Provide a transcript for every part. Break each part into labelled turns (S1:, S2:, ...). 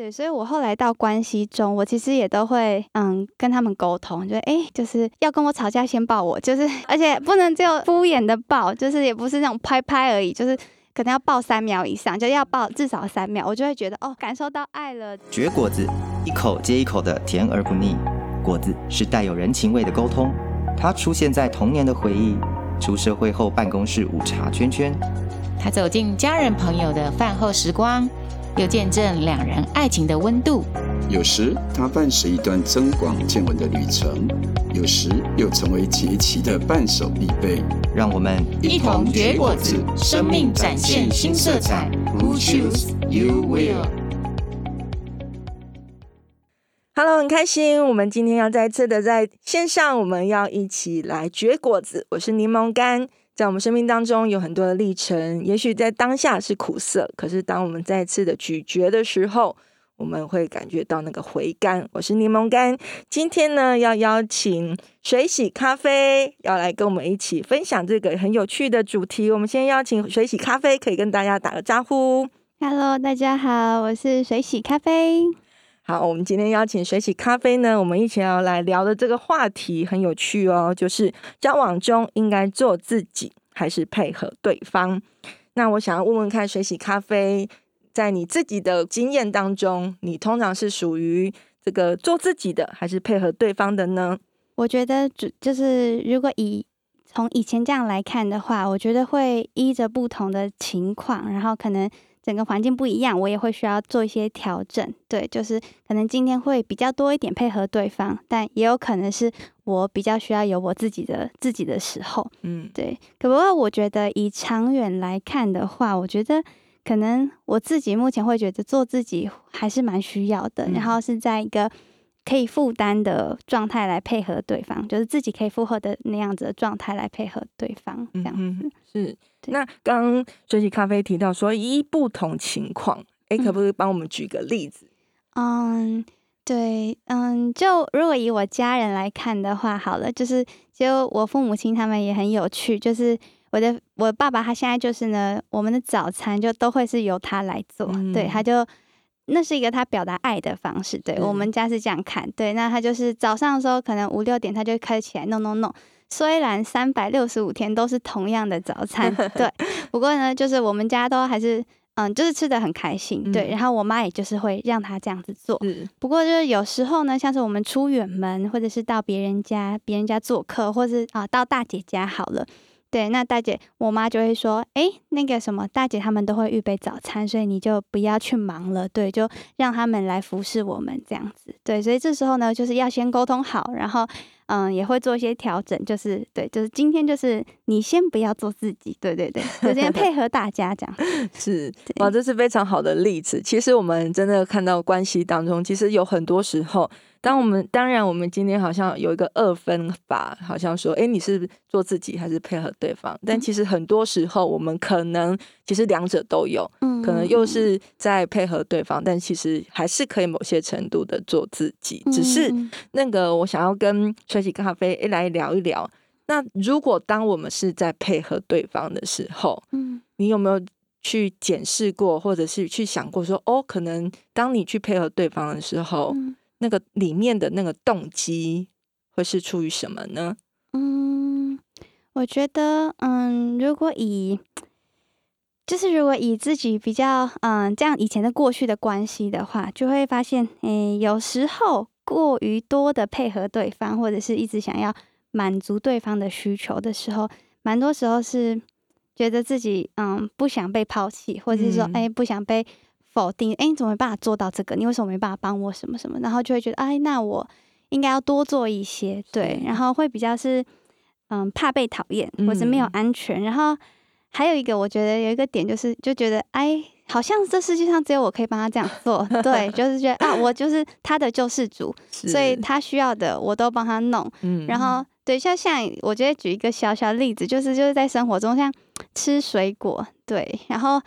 S1: 对，所以我后来到关系中，我其实也都会嗯跟他们沟通，就哎，就是要跟我吵架先抱我，就是而且不能只有敷衍的抱，就是也不是那种拍拍而已，就是可能要抱三秒以上，就要抱至少三秒，我就会觉得哦，感受到爱了。
S2: 绝果子，一口接一口的甜而不腻，果子是带有人情味的沟通，它出现在童年的回忆，出社会后办公室午茶圈圈，
S3: 它走进家人朋友的饭后时光。又见证两人爱情的温度，
S4: 有时它伴随一段增广见闻的旅程，有时又成为节气的伴手必备。
S2: 让我们
S3: 一同结果子，生命展现新色彩。Who choose you will?
S5: Hello，很开心，我们今天要再次的在线上，我们要一起来掘果子。我是柠檬干。在我们生命当中有很多的历程，也许在当下是苦涩，可是当我们再次的咀嚼的时候，我们会感觉到那个回甘。我是柠檬干，今天呢要邀请水洗咖啡要来跟我们一起分享这个很有趣的主题。我们先邀请水洗咖啡，可以跟大家打个招呼。
S1: Hello，大家好，我是水洗咖啡。
S5: 好，我们今天邀请水洗咖啡呢，我们一起要来聊的这个话题很有趣哦，就是交往中应该做自己还是配合对方？那我想要问问看，水洗咖啡在你自己的经验当中，你通常是属于这个做自己的，还是配合对方的呢？
S1: 我觉得，就就是如果以从以前这样来看的话，我觉得会依着不同的情况，然后可能。整个环境不一样，我也会需要做一些调整。对，就是可能今天会比较多一点配合对方，但也有可能是我比较需要有我自己的自己的时候。嗯，对。可不过我觉得以长远来看的话，我觉得可能我自己目前会觉得做自己还是蛮需要的。嗯，然后是在一个可以负担的状态来配合对方，就是自己可以负荷的那样子的状态来配合对方，这样子。
S5: 嗯，是。那刚刚水洗咖啡提到说，依不同情况，哎、欸，可不可以帮我们举个例子？
S1: 嗯，对，嗯，就如果以我家人来看的话，好了，就是就我父母亲他们也很有趣，就是我的我爸爸他现在就是呢，我们的早餐就都会是由他来做，嗯、对，他就那是一个他表达爱的方式，对，我们家是这样看，对，那他就是早上的时候可能五六点他就开始起来弄弄弄。虽然三百六十五天都是同样的早餐，对，不过呢，就是我们家都还是，嗯，就是吃的很开心，对。然后我妈也就是会让他这样子做，不过就是有时候呢，像是我们出远门，或者是到别人家，别人家做客，或是啊到大姐家好了。对，那大姐，我妈就会说，哎，那个什么，大姐他们都会预备早餐，所以你就不要去忙了，对，就让他们来服侍我们这样子，对，所以这时候呢，就是要先沟通好，然后，嗯，也会做一些调整，就是对，就是今天就是你先不要做自己，对对对，就先配合大家这样，
S5: 是，哇，这是非常好的例子。其实我们真的看到关系当中，其实有很多时候。当我们当然，我们今天好像有一个二分法，好像说，哎，你是做自己还是配合对方？但其实很多时候，我们可能其实两者都有，嗯可能又是在配合对方，但其实还是可以某些程度的做自己。只是那个，我想要跟水洗咖啡来聊一聊。那如果当我们是在配合对方的时候，嗯，你有没有去检视过，或者是去想过说，哦，可能当你去配合对方的时候，那个里面的那个动机会是出于什么呢？
S1: 嗯，我觉得，嗯，如果以，就是如果以自己比较，嗯，这样以前的过去的关系的话，就会发现，诶，有时候过于多的配合对方，或者是一直想要满足对方的需求的时候，蛮多时候是觉得自己，嗯，不想被抛弃，或者是说，哎，不想被。否定，哎，你怎么没办法做到这个？你为什么没办法帮我什么什么？然后就会觉得，哎，那我应该要多做一些，对，然后会比较是，嗯，怕被讨厌，或者没有安全。嗯、然后还有一个，我觉得有一个点就是，就觉得，哎，好像这世界上只有我可以帮他这样做，对，就是觉得啊，我就是他的救世主，所以他需要的我都帮他弄。嗯，然后对，像像我觉得举一个小小例子，就是就是在生活中，像吃水果，对，然后。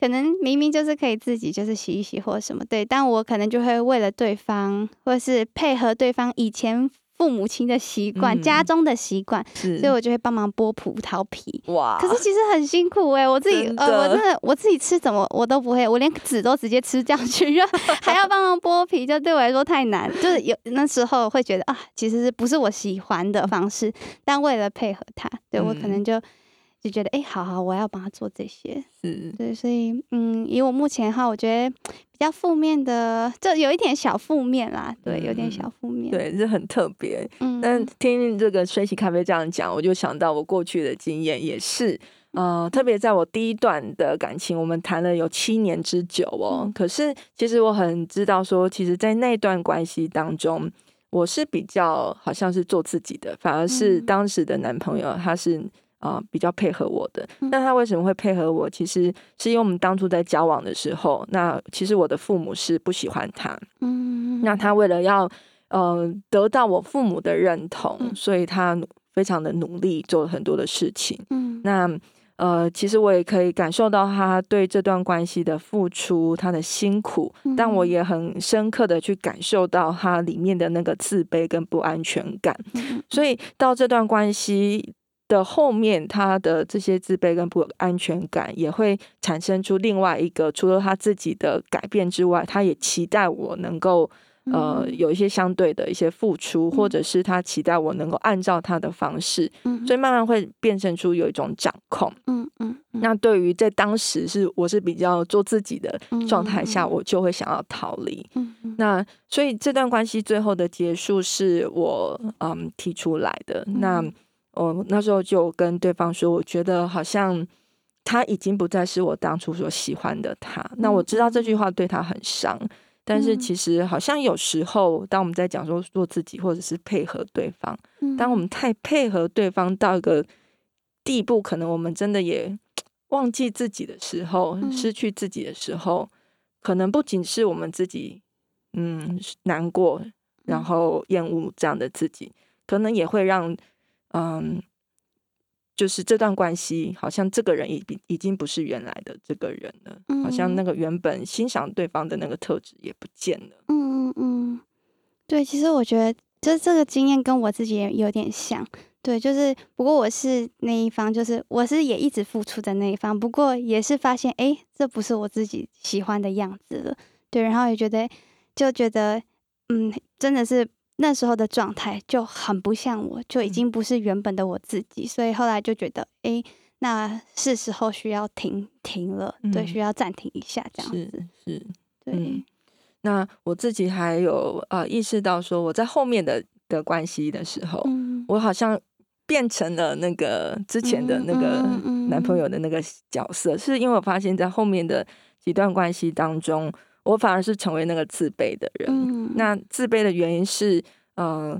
S1: 可能明明就是可以自己就是洗一洗或什么，对，但我可能就会为了对方或是配合对方以前父母亲的习惯，
S5: 嗯、
S1: 家中的习惯，所以我就会帮忙剥葡萄皮。哇！可是其实很辛苦哎、欸，我自己呃，我真的我自己吃怎么我都不会，我连籽都直接吃掉去，就 还要帮忙剥皮，就对我来说太难。就是有那时候会觉得啊，其实是不是我喜欢的方式？但为了配合他，对我可能就。嗯就觉得哎、欸，好好，我要帮他做这些，是对，所以嗯，以我目前哈，我觉得比较负面的，就有一点小负面啦，对，有点小负面，
S5: 对，是很特别。嗯，但听这个水洗咖啡这样讲，我就想到我过去的经验也是，呃，特别在我第一段的感情，我们谈了有七年之久哦。嗯、可是其实我很知道说，其实，在那段关系当中，我是比较好像是做自己的，反而是当时的男朋友他是。啊、呃，比较配合我的。那他为什么会配合我？其实是因为我们当初在交往的时候，那其实我的父母是不喜欢他。嗯，那他为了要呃得到我父母的认同，所以他非常的努力，做了很多的事情。嗯，那呃，其实我也可以感受到他对这段关系的付出，他的辛苦，但我也很深刻的去感受到他里面的那个自卑跟不安全感。所以到这段关系。的后面，他的这些自卑跟不安全感也会产生出另外一个，除了他自己的改变之外，他也期待我能够呃有一些相对的一些付出，或者是他期待我能够按照他的方式，所以慢慢会变成出有一种掌控。嗯嗯。那对于在当时是我是比较做自己的状态下，我就会想要逃离。那所以这段关系最后的结束是我嗯提出来的。那。我那时候就跟对方说，我觉得好像他已经不再是我当初所喜欢的他。那我知道这句话对他很伤，但是其实好像有时候，当我们在讲说做自己或者是配合对方，当我们太配合对方到一个地步，可能我们真的也 忘记自己的时候，失去自己的时候，可能不仅是我们自己，嗯，难过，然后厌恶这样的自己，可能也会让。嗯，就是这段关系，好像这个人已已经不是原来的这个人了，嗯、好像那个原本欣赏对方的那个特质也不见了。
S1: 嗯嗯嗯，对，其实我觉得，就这个经验跟我自己也有点像。对，就是不过我是那一方，就是我是也一直付出的那一方，不过也是发现，哎，这不是我自己喜欢的样子了。对，然后也觉得，就觉得，嗯，真的是。那时候的状态就很不像我，就已经不是原本的我自己，嗯、所以后来就觉得，哎、欸，那是时候需要停停了，嗯、对，需要暂停一下，这样子是，是对、嗯。
S5: 那我自己还有呃意识到说，我在后面的的关系的时候，嗯、我好像变成了那个之前的那个男朋友的那个角色，是因为我发现，在后面的几段关系当中。我反而是成为那个自卑的人。嗯、那自卑的原因是，呃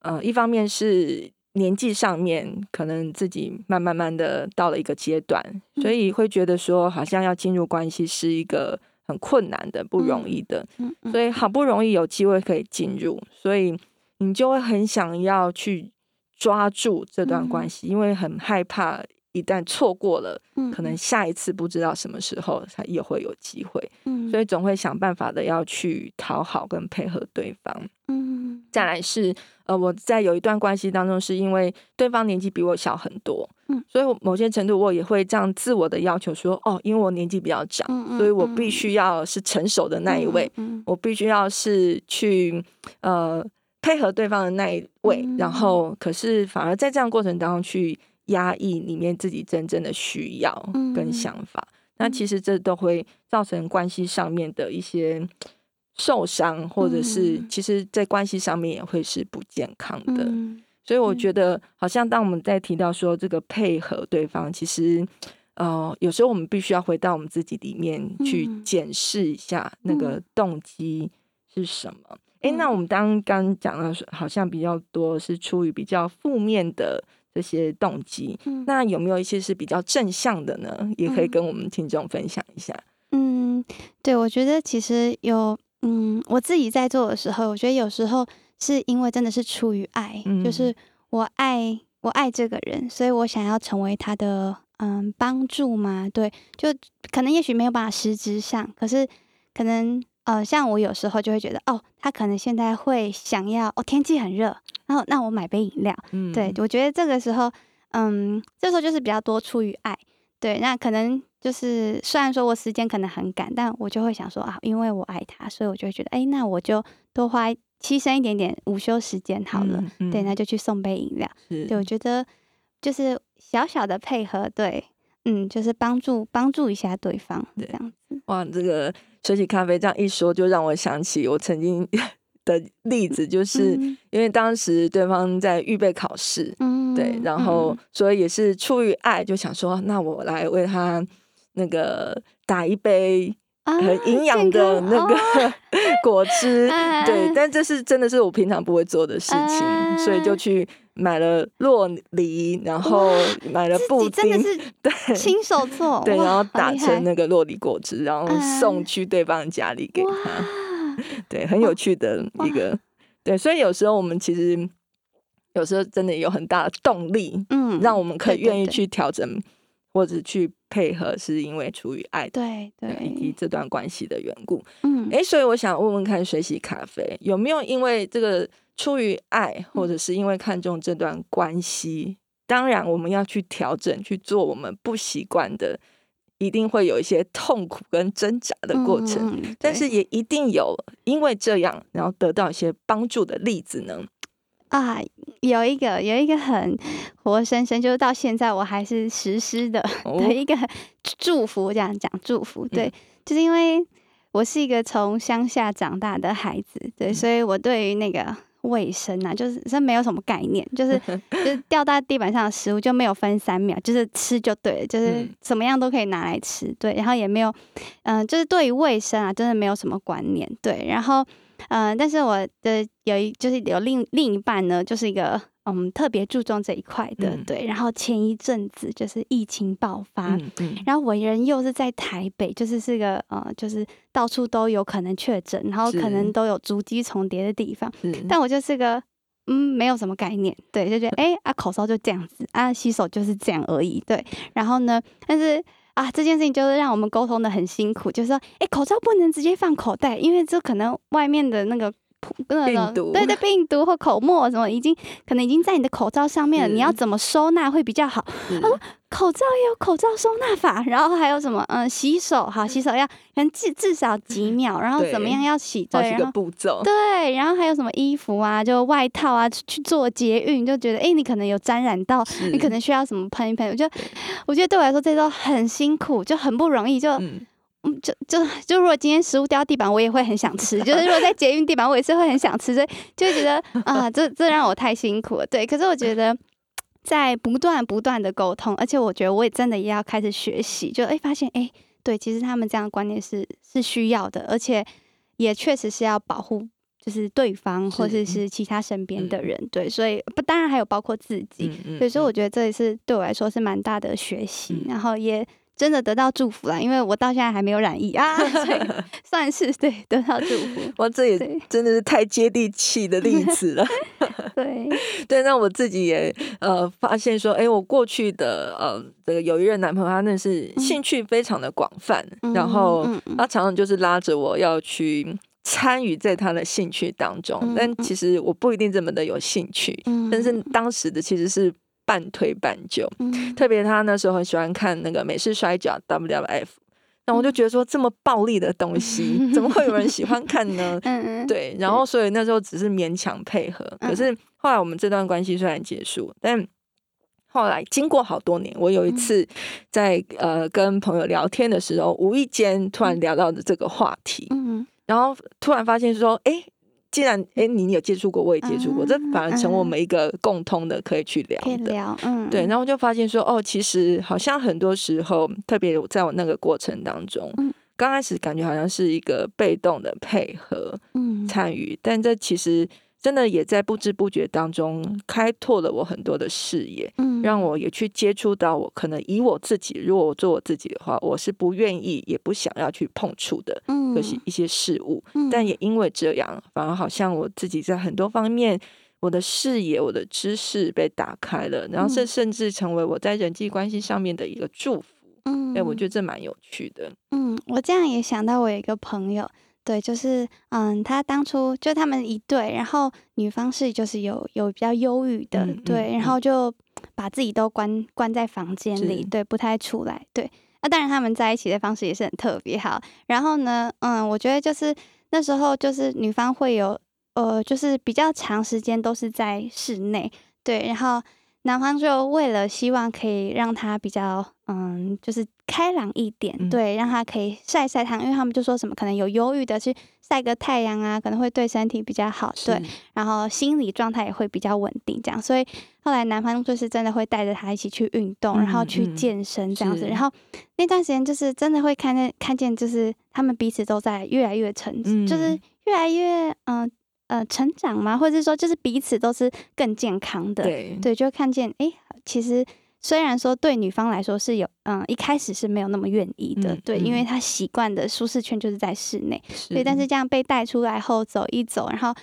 S5: 呃，一方面是年纪上面，可能自己慢慢慢的到了一个阶段，嗯、所以会觉得说，好像要进入关系是一个很困难的、不容易的。嗯嗯、所以好不容易有机会可以进入，所以你就会很想要去抓住这段关系，嗯、因为很害怕。一旦错过了，可能下一次不知道什么时候才也会有机会，嗯，所以总会想办法的要去讨好跟配合对方，嗯，再来是呃，我在有一段关系当中，是因为对方年纪比我小很多，嗯，所以某些程度我也会这样自我的要求说，哦，因为我年纪比较长，所以我必须要是成熟的那一位，我必须要是去呃配合对方的那一位，然后可是反而在这样过程当中去。压抑里面自己真正的需要跟想法，嗯、那其实这都会造成关系上面的一些受伤，或者是其实在关系上面也会是不健康的。嗯、所以我觉得，好像当我们在提到说这个配合对方，其实呃，有时候我们必须要回到我们自己里面去检视一下那个动机是什么。哎、嗯，那我们刚刚讲到，好像比较多是出于比较负面的。这些动机，那有没有一些是比较正向的呢？也可以跟我们听众分享一下。
S1: 嗯，对，我觉得其实有，嗯，我自己在做的时候，我觉得有时候是因为真的是出于爱，嗯、就是我爱我爱这个人，所以我想要成为他的嗯帮助嘛。对，就可能也许没有办法实质上，可是可能呃，像我有时候就会觉得，哦，他可能现在会想要，哦，天气很热，然后那我买杯饮料。嗯，对，我觉得这个时候，嗯，这时候就是比较多出于爱。对，那可能就是虽然说我时间可能很赶，但我就会想说啊，因为我爱他，所以我就会觉得，哎，那我就多花牺牲一点点午休时间好了。嗯嗯、对，那就去送杯饮料。是对，我觉得就是小小的配合，对，嗯，就是帮助帮助一下对方，这样子。
S5: 哇，这个。水洗咖啡这样一说，就让我想起我曾经 的例子，就是因为当时对方在预备考试，嗯，对，然后所以也是出于爱，就想说，那我来为他那个打一杯很营养的那个 果汁，对，但这是真的是我平常不会做的事情，所以就去。买了洛梨，然后买了布丁，
S1: 真的是对，亲手做，
S5: 对，然后打成那个洛梨果汁，然后送去对方家里给他，对，很有趣的一个，对，所以有时候我们其实有时候真的有很大的动力，嗯，让我们可以愿意去调整或者去配合，是因为出于爱，
S1: 对对，
S5: 以及这段关系的缘故，嗯，哎，所以我想问问看，水洗咖啡有没有因为这个。出于爱，或者是因为看重这段关系，嗯、当然我们要去调整，去做我们不习惯的，一定会有一些痛苦跟挣扎的过程。嗯、但是也一定有因为这样，然后得到一些帮助的例子呢。
S1: 啊，有一个有一个很活生生，就是到现在我还是实施的、哦、的一个祝福，这样讲祝福，对，嗯、就是因为我是一个从乡下长大的孩子，对，所以我对于那个。卫生啊，就是真没有什么概念，就是 就是掉在地板上的食物就没有分三秒，就是吃就对了，就是怎么样都可以拿来吃，对，然后也没有，嗯、呃，就是对于卫生啊，真的没有什么观念，对，然后，嗯、呃，但是我的有一就是有另另一半呢，就是一个。嗯，特别注重这一块的，嗯、对。然后前一阵子就是疫情爆发，嗯嗯、然后我人又是在台北，就是是个呃，就是到处都有可能确诊，然后可能都有足迹重叠的地方。但我就是个嗯，没有什么概念，对，就觉得哎啊，口罩就这样子啊，洗手就是这样而已，对。然后呢，但是啊，这件事情就是让我们沟通的很辛苦，就是说，哎，口罩不能直接放口袋，因为这可能外面的那个。病毒对对，病毒或口沫什么，已经可能已经在你的口罩上面了。你要怎么收纳会比较好？他说口罩也有口罩收纳法，然后还有什么？嗯，洗手好，洗手要可能至至少几 秒，然后怎么样要洗？对，然后步骤对，然后还有什么衣服啊，就外套啊，去做捷运就觉得哎，你可能有沾染到，你可能需要什么喷一喷。我觉得我觉得对我来说这都很辛苦，就很不容易，就。嗯，就就就如果今天食物掉地板，我也会很想吃。就是如果在捷运地板，我也是会很想吃，所以就会觉得啊，这这让我太辛苦了。对，可是我觉得在不断不断的沟通，而且我觉得我也真的也要开始学习，就哎、欸、发现哎、欸，对，其实他们这样的观念是是需要的，而且也确实是要保护，就是对方或者是其他身边的人。嗯、对，所以不当然还有包括自己。嗯嗯、所以说我觉得这也是对我来说是蛮大的学习，嗯、然后也。真的得到祝福了，因为我到现在还没有染疫啊，所以 算是对得到祝福。
S5: 哇，这也真的是太接地气的例子了。
S1: 对
S5: 对，那我自己也呃发现说，哎、欸，我过去的呃这个有一任男朋友，他那是兴趣非常的广泛，嗯、然后他常常就是拉着我要去参与在他的兴趣当中，嗯、但其实我不一定这么的有兴趣，嗯、但是当时的其实是。半推半就，嗯、特别他那时候很喜欢看那个美式摔跤 WWF，那我就觉得说，这么暴力的东西，嗯、怎么会有人喜欢看呢？嗯、对，然后所以那时候只是勉强配合。嗯、可是后来我们这段关系虽然结束，但后来经过好多年，我有一次在呃跟朋友聊天的时候，无意间突然聊到的这个话题，嗯、然后突然发现说，哎。既然哎，你有接触过，我也接触过，嗯、这反而成为我们一个共通的可以去聊的。
S1: 嗯，
S5: 对。然后就发现说，哦，其实好像很多时候，特别在我那个过程当中，嗯、刚开始感觉好像是一个被动的配合，嗯，参与，但这其实。真的也在不知不觉当中开拓了我很多的视野，嗯，让我也去接触到我可能以我自己，如果我做我自己的话，我是不愿意也不想要去碰触的，嗯，可是一些事物，嗯，但也因为这样，反而好像我自己在很多方面，我的视野、我的知识被打开了，然后这甚至成为我在人际关系上面的一个祝福，嗯，哎，我觉得这蛮有趣的，
S1: 嗯，我这样也想到我有一个朋友。对，就是嗯，他当初就他们一对，然后女方是就是有有比较忧郁的，
S5: 嗯、
S1: 对，然后就把自己都关关在房间里，对，不太出来，对。那当然他们在一起的方式也是很特别好。然后呢，嗯，我觉得就是那时候就是女方会有呃，就是比较长时间都是在室内，对，然后。男方就为了希望可以让她比较，嗯，就是开朗一点，嗯、对，让他可以晒晒太阳，因为他们就说什么可能有忧郁的，去晒个太阳啊，可能会对身体比较好，对，然后心理状态也会比较稳定，这样。所以后来男方就是真的会带着他一起去运动，嗯、然后去健身这样子，然后那段时间就是真的会看见看见，就是他们彼此都在越来越成，嗯、就是越来越，嗯。呃，成长嘛？或者是说，就是彼此都是更健康的，对，对，就看见，哎、欸，其实虽然说对女方来说是有，嗯，一开始是没有那么愿意的，嗯、对，因为她习惯的舒适圈就是在室内，对，但是。这样被带出来后走一走，然后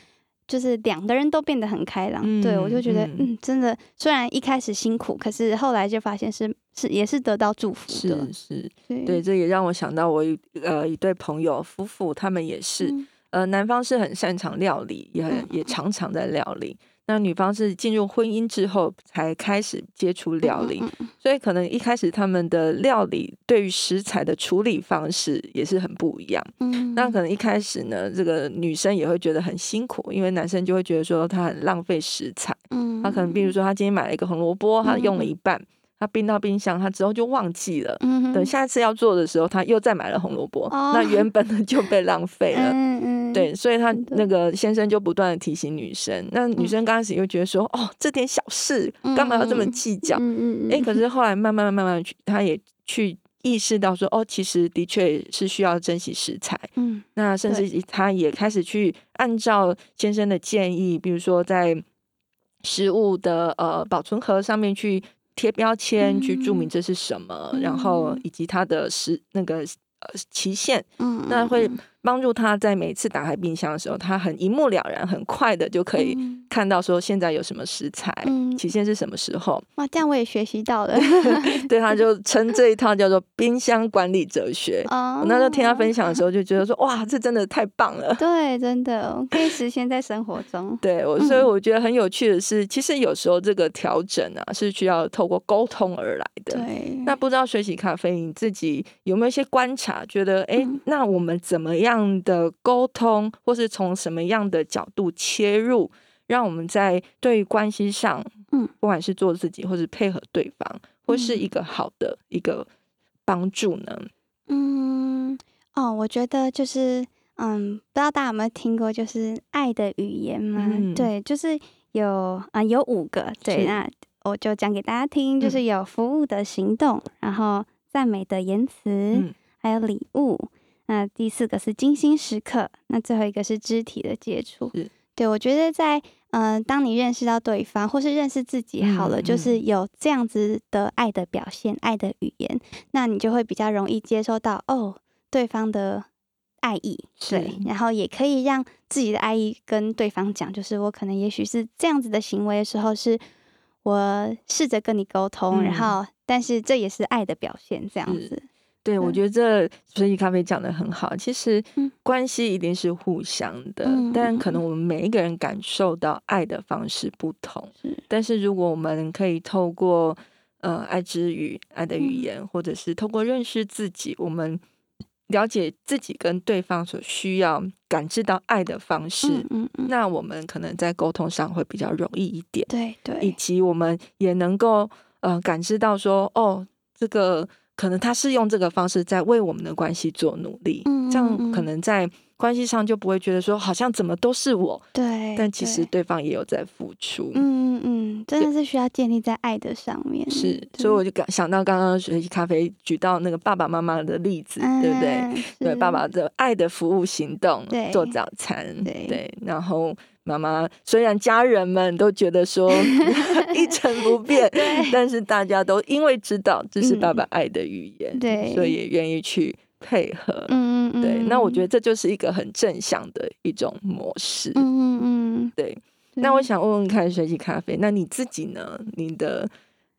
S1: 就是两个人都变得很开朗，嗯、对我就觉得，嗯，嗯，真的，虽然一开始辛苦，可是后来就发现是是也是得到祝福的，
S5: 是是，对，对，这也让我想到我一呃一对朋友夫妇，他们也是。嗯。呃，男方是很擅长料理，也很也常常在料理。那女方是进入婚姻之后才开始接触料理，所以可能一开始他们的料理对于食材的处理方式也是很不一样。嗯，那可能一开始呢，这个女生也会觉得很辛苦，因为男生就会觉得说他很浪费食材。嗯，他可能比如说他今天买了一个红萝卜，他用了一半。他冰到冰箱，他之后就忘记了。嗯、等下一次要做的时候，他又再买了红萝卜。哦、那原本的就被浪费了。嗯嗯、对，所以他那个先生就不断的提醒女生。嗯、那女生刚开始又觉得说：“哦，这点小事，干嘛要这么计较？”嗯哎、欸，可是后来慢慢慢慢去，他也去意识到说：“哦，其实的确是需要珍惜食材。”嗯，那甚至他也开始去按照先生的建议，比如说在食物的呃保存盒上面去。贴标签去注明这是什么，嗯、然后以及它的时那个呃期限，嗯，那会。帮助他在每次打开冰箱的时候，他很一目了然，很快的就可以看到说现在有什么食材，嗯、期限是什么时候。
S1: 哇，这样我也学习到了。
S5: 对，他就称这一套叫做冰箱管理哲学。哦、我那时候听他分享的时候，就觉得说哇，这真的太棒了。
S1: 对，真的可以实现在生活中。
S5: 对，我所以我觉得很有趣的是，其实有时候这个调整啊，是需要透过沟通而来的。对。那不知道水洗咖啡你自己有没有一些观察，觉得哎，那我们怎么样？样的沟通，或是从什么样的角度切入，让我们在对于关系上，嗯，不管是做自己，或是配合对方，或是一个好的一个帮助呢？
S1: 嗯，哦，我觉得就是，嗯，不知道大家有没有听过，就是爱的语言吗？嗯、对，就是有啊、呃，有五个，对，那我就讲给大家听，就是有服务的行动，嗯、然后赞美的言辞，嗯、还有礼物。那第四个是精心时刻，那最后一个是肢体的接触。是对，我觉得在嗯、呃，当你认识到对方，或是认识自己好了，嗯嗯、就是有这样子的爱的表现、爱的语言，那你就会比较容易接收到哦对方的爱意。是对，然后也可以让自己的爱意跟对方讲，就是我可能也许是这样子的行为的时候，是我试着跟你沟通，嗯、然后但是这也是爱的表现，这样子。
S5: 对，我觉得这所以咖啡讲的很好。其实关系一定是互相的，嗯、但可能我们每一个人感受到爱的方式不同。是但是如果我们可以透过呃爱之语、爱的语言，嗯、或者是透过认识自己，我们了解自己跟对方所需要感知到爱的方式，那我们可能在沟通上会比较容易一点。对对，以及我们也能够呃感知到说，哦，这个。可能他是用这个方式在为我们的关系做努力，嗯嗯嗯，这样可能在关系上就不会觉得说好像怎么都是我，对，但其实对方也有在付出，嗯
S1: 嗯嗯，真的是需要建立在爱的上面，
S5: 是，所以我就刚想到刚刚学习咖啡举到那个爸爸妈妈的例子，嗯、对不对？是对，爸爸的爱的服务行动，对做早餐，对，对，然后。妈妈虽然家人们都觉得说 一成不 变，但是大家都因为知道这是爸爸爱的语言，嗯、对，所以也愿意去配合。嗯嗯，对。那我觉得这就是一个很正向的一种模式。嗯嗯嗯，对。对，那我想问问看，水洗咖啡，那你自己呢？你的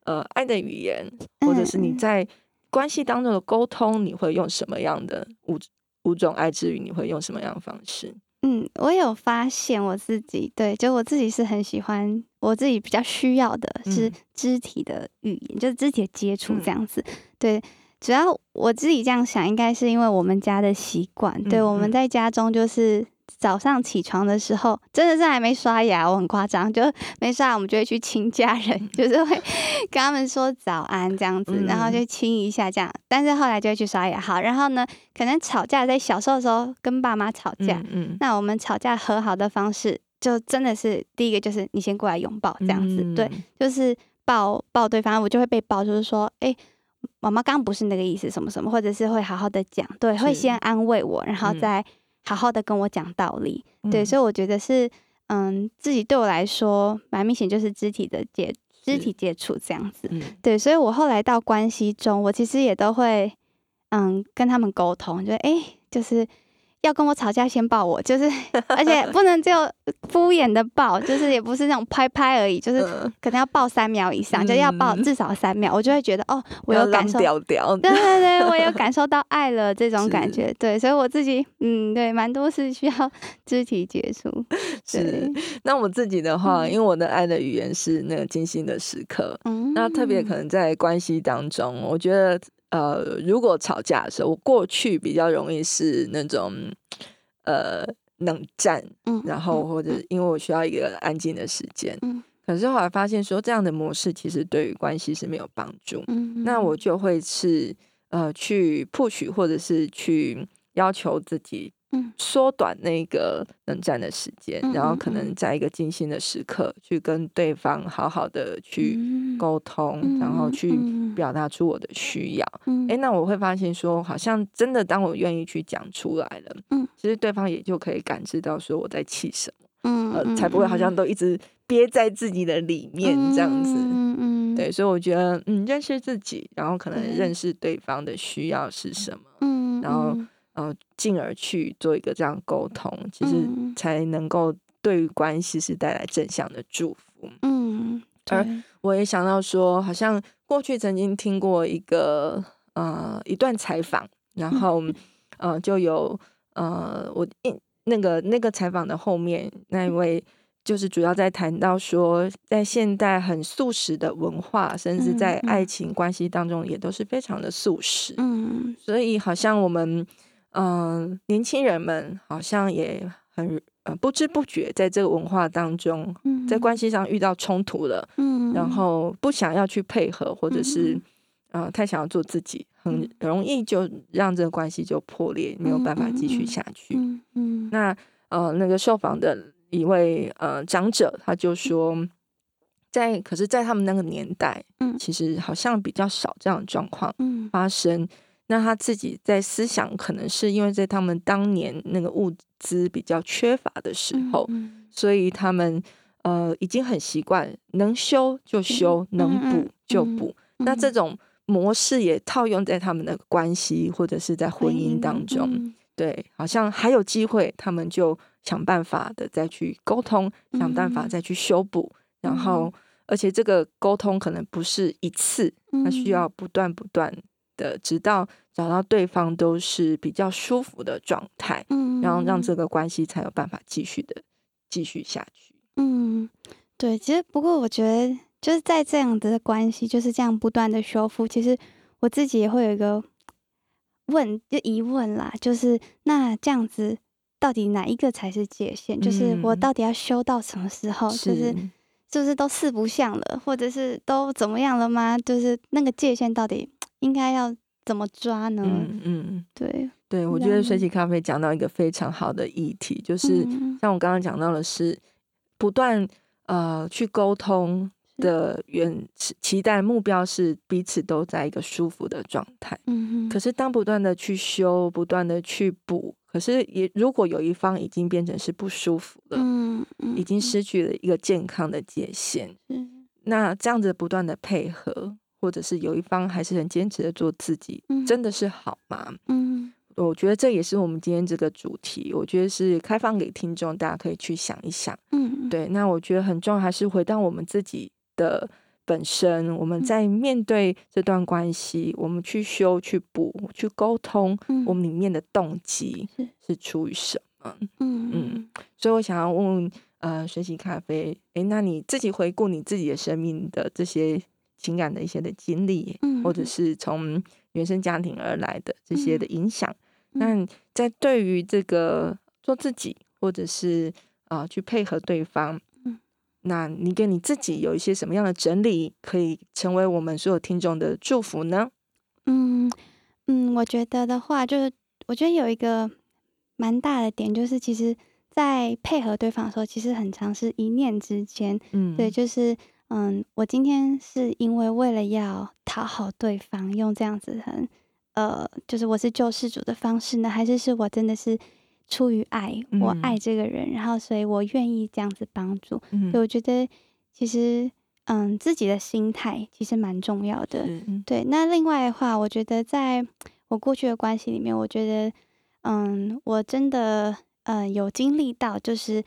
S5: 呃爱的语言，或者是你在关系当中的沟通，你会用什么样的五五种爱之语，你会用什么样的方式？
S1: 嗯，我有发现我自己，对，就我自己是很喜欢，我自己比较需要的是肢体的语言，嗯、就是肢体的接触这样子。嗯、对，主要我自己这样想，应该是因为我们家的习惯。嗯、对，我们在家中就是。早上起床的时候，真的是还没刷牙，我很夸张，就没刷牙，我们就会去亲家人，就是会跟他们说早安这样子，然后就亲一下这样。但是后来就会去刷牙。好，然后呢，可能吵架，在小时候的时候跟爸妈吵架，嗯，嗯，那我们吵架和好的方式，就真的是第一个就是你先过来拥抱这样子，嗯、对，就是抱抱对方，我就会被抱，就是说，哎、欸，妈妈刚刚不是那个意思，什么什么，或者是会好好的讲，对，会先安慰我，然后再。好好的跟我讲道理，对，嗯、所以我觉得是，嗯，自己对我来说蛮明显就是肢体的接肢体接触这样子，嗯、对，所以我后来到关系中，我其实也都会，嗯，跟他们沟通，就哎、欸，就是。要跟我吵架，先抱我，就是，而且 不能只有敷衍的抱，就是也不是那种拍拍而已，就是可能要抱三秒以上，嗯、就要抱至少三秒，我就会觉得哦，我有感受，对对对，我有。感受到爱了这种感觉，对，所以我自己嗯，对，蛮多是需要 肢体接触。是，
S5: 那我自己的话，嗯、因为我的爱的语言是那个精心的时刻，嗯，那特别可。能在关系当中，我觉得。呃，如果吵架的时候，我过去比较容易是那种呃冷战，嗯，然后或者因为我需要一个安静的时间，嗯，可是后来发现说这样的模式其实对于关系是没有帮助，嗯，那我就会是呃去 push 或者是去要求自己。嗯，缩短那个冷战的时间，嗯、然后可能在一个精心的时刻，嗯、去跟对方好好的去沟通，嗯、然后去表达出我的需要。嗯，哎，那我会发现说，好像真的当我愿意去讲出来了，嗯，其实对方也就可以感知到说我在气什么，嗯，呃，才不会好像都一直憋在自己的里面这样子。嗯嗯，对，所以我觉得，嗯，认识自己，然后可能认识对方的需要是什么，嗯，然后。呃，进而去做一个这样沟通，其实才能够对于关系是带来正向的祝福。嗯，而我也想到说，好像过去曾经听过一个呃一段采访，然后呃就有呃我一那个那个采访的后面那一位就是主要在谈到说，在现代很素食的文化，甚至在爱情关系当中也都是非常的素食。嗯，所以好像我们。嗯、呃，年轻人们好像也很呃不知不觉在这个文化当中，嗯、在关系上遇到冲突了，嗯，然后不想要去配合，或者是呃、太想要做自己，很容易就让这个关系就破裂，没有办法继续下去。嗯嗯，嗯那呃那个受访的一位呃长者他就说，在可是，在他们那个年代，嗯，其实好像比较少这样的状况发生。嗯那他自己在思想，可能是因为在他们当年那个物资比较缺乏的时候，嗯、所以他们呃已经很习惯能修就修，嗯、能补就补。嗯、那这种模式也套用在他们的关系或者是在婚姻当中，嗯、对，好像还有机会，他们就想办法的再去沟通，嗯、想办法再去修补，嗯、然后而且这个沟通可能不是一次，它需要不断不断。的，直到找到对方都是比较舒服的状态，嗯，然后让这个关系才有办法继续的继续下去。嗯，
S1: 对，其实不过我觉得就是在这样的关系就是这样不断的修复，其实我自己也会有一个问就疑问啦，就是那这样子到底哪一个才是界限？嗯，就是我到底要修到什么时候？是就是是不是都四不像了，或者是都怎么样了吗？就是那个界限到底？应该要怎么抓呢？嗯嗯，对
S5: 对，我觉得水洗咖啡讲到一个非常好的议题，就是像我刚刚讲到的是不断呃去沟通的原期待目标是彼此都在一个舒服的状态。嗯，可是当不断的去修，不断的去补，可是也如果有一方已经变成是不舒服了，嗯，已经失去了一个健康的界限，嗯，那这样子不断的配合。或者是有一方还是很坚持的做自己，嗯、真的是好吗？嗯，我觉得这也是我们今天这个主题，我觉得是开放给听众，大家可以去想一想。嗯，对。那我觉得很重要，还是回到我们自己的本身，我们在面对这段关系，我们去修、去补、去沟通，我们里面的动机是出于什么？嗯嗯。所以我想要问问，呃，学习咖啡，诶，那你自己回顾你自己的生命的这些情感的一些的经历，或者是从原生家庭而来的这些的影响，那在对于这个做自己，或者是啊、呃，去配合对方。嗯那你给你自己有一些什么样的整理，可以成为我们所有听众的祝福呢？
S1: 嗯嗯，我觉得的话，就是我觉得有一个蛮大的点，就是其实，在配合对方的时候，其实很常是一念之间。嗯，对，就是嗯，我今天是因为为了要讨好对方，用这样子很呃，就是我是救世主的方式呢，还是是我真的是。出于爱，我爱这个人，嗯、然后所以我愿意这样子帮助。嗯、所以我觉得其实，嗯，自己的心态其实蛮重要的。是对，那另外的话，我觉得在我过去的关系里面，我觉得，嗯，我真的，嗯，有经历到，就是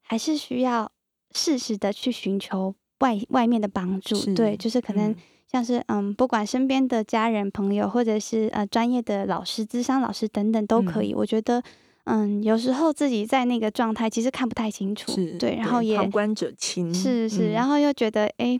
S1: 还是需要适时的去寻求外外面的帮助。对，就是可能像是，嗯，不管身边的家人、朋友，或者是呃专业的老师、智商老师等等都可以。嗯、我觉得。嗯，有时候自己在那个状态，其实看不太清楚，对，然后也
S5: 旁观者清，
S1: 是是，嗯、然后又觉得，哎，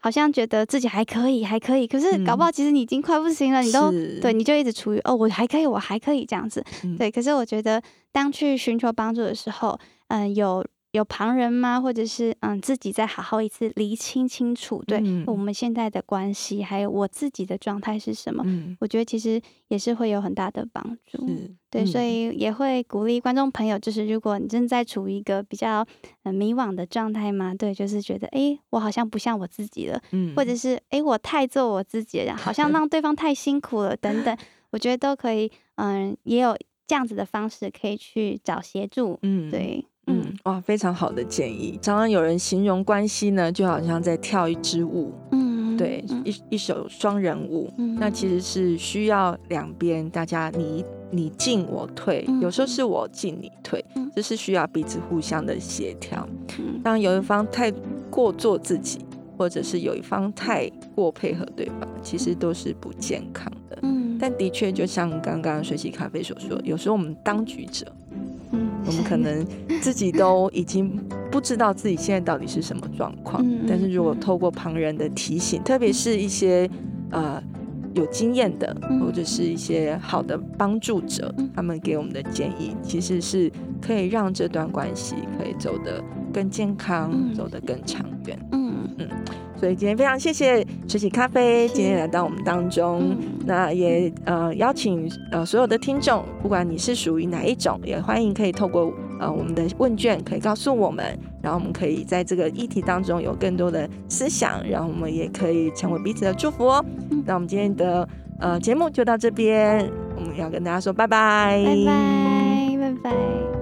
S1: 好像觉得自己还可以，还可以，可是搞不好其实你已经快不行了，嗯、你都对，你就一直处于哦，我还可以，我还可以这样子，嗯、对。可是我觉得，当去寻求帮助的时候，嗯，有。有旁人吗？或者是嗯，自己再好好一次厘清清楚，对、嗯、我们现在的关系，还有我自己的状态是什么？嗯、我觉得其实也是会有很大的帮助。是对，嗯、所以也会鼓励观众朋友，就是如果你正在处于一个比较呃迷惘的状态嘛，对，就是觉得哎，我好像不像我自己了，嗯、或者是哎，我太做我自己了，好像让对方太辛苦了等等，我觉得都可以，嗯，也有这样子的方式可以去找协助。嗯，对。
S5: 嗯，哇，非常好的建议。常常有人形容关系呢，就好像在跳一支舞，嗯，对，一一首双人舞。嗯，那其实是需要两边大家你你进我退，有时候是我进你退，这是需要彼此互相的协调。当有一方太过做自己，或者是有一方太过配合对方，其实都是不健康的。嗯，但的确就像刚刚水洗咖啡所说，有时候我们当局者。我们可能自己都已经不知道自己现在到底是什么状况，嗯、但是如果透过旁人的提醒，特别是一些呃有经验的，或者是一些好的帮助者，他们给我们的建议，其实是可以让这段关系可以走得更健康，嗯、走得更长远。所以今天非常谢谢水洗咖啡今天来到我们当中，嗯、那也呃邀请呃所有的听众，不管你是属于哪一种，也欢迎可以透过呃我们的问卷可以告诉我们，然后我们可以在这个议题当中有更多的思想，然后我们也可以成为彼此的祝福哦。嗯、那我们今天的呃节目就到这边，我们要跟大家说拜拜，
S1: 拜拜，拜拜。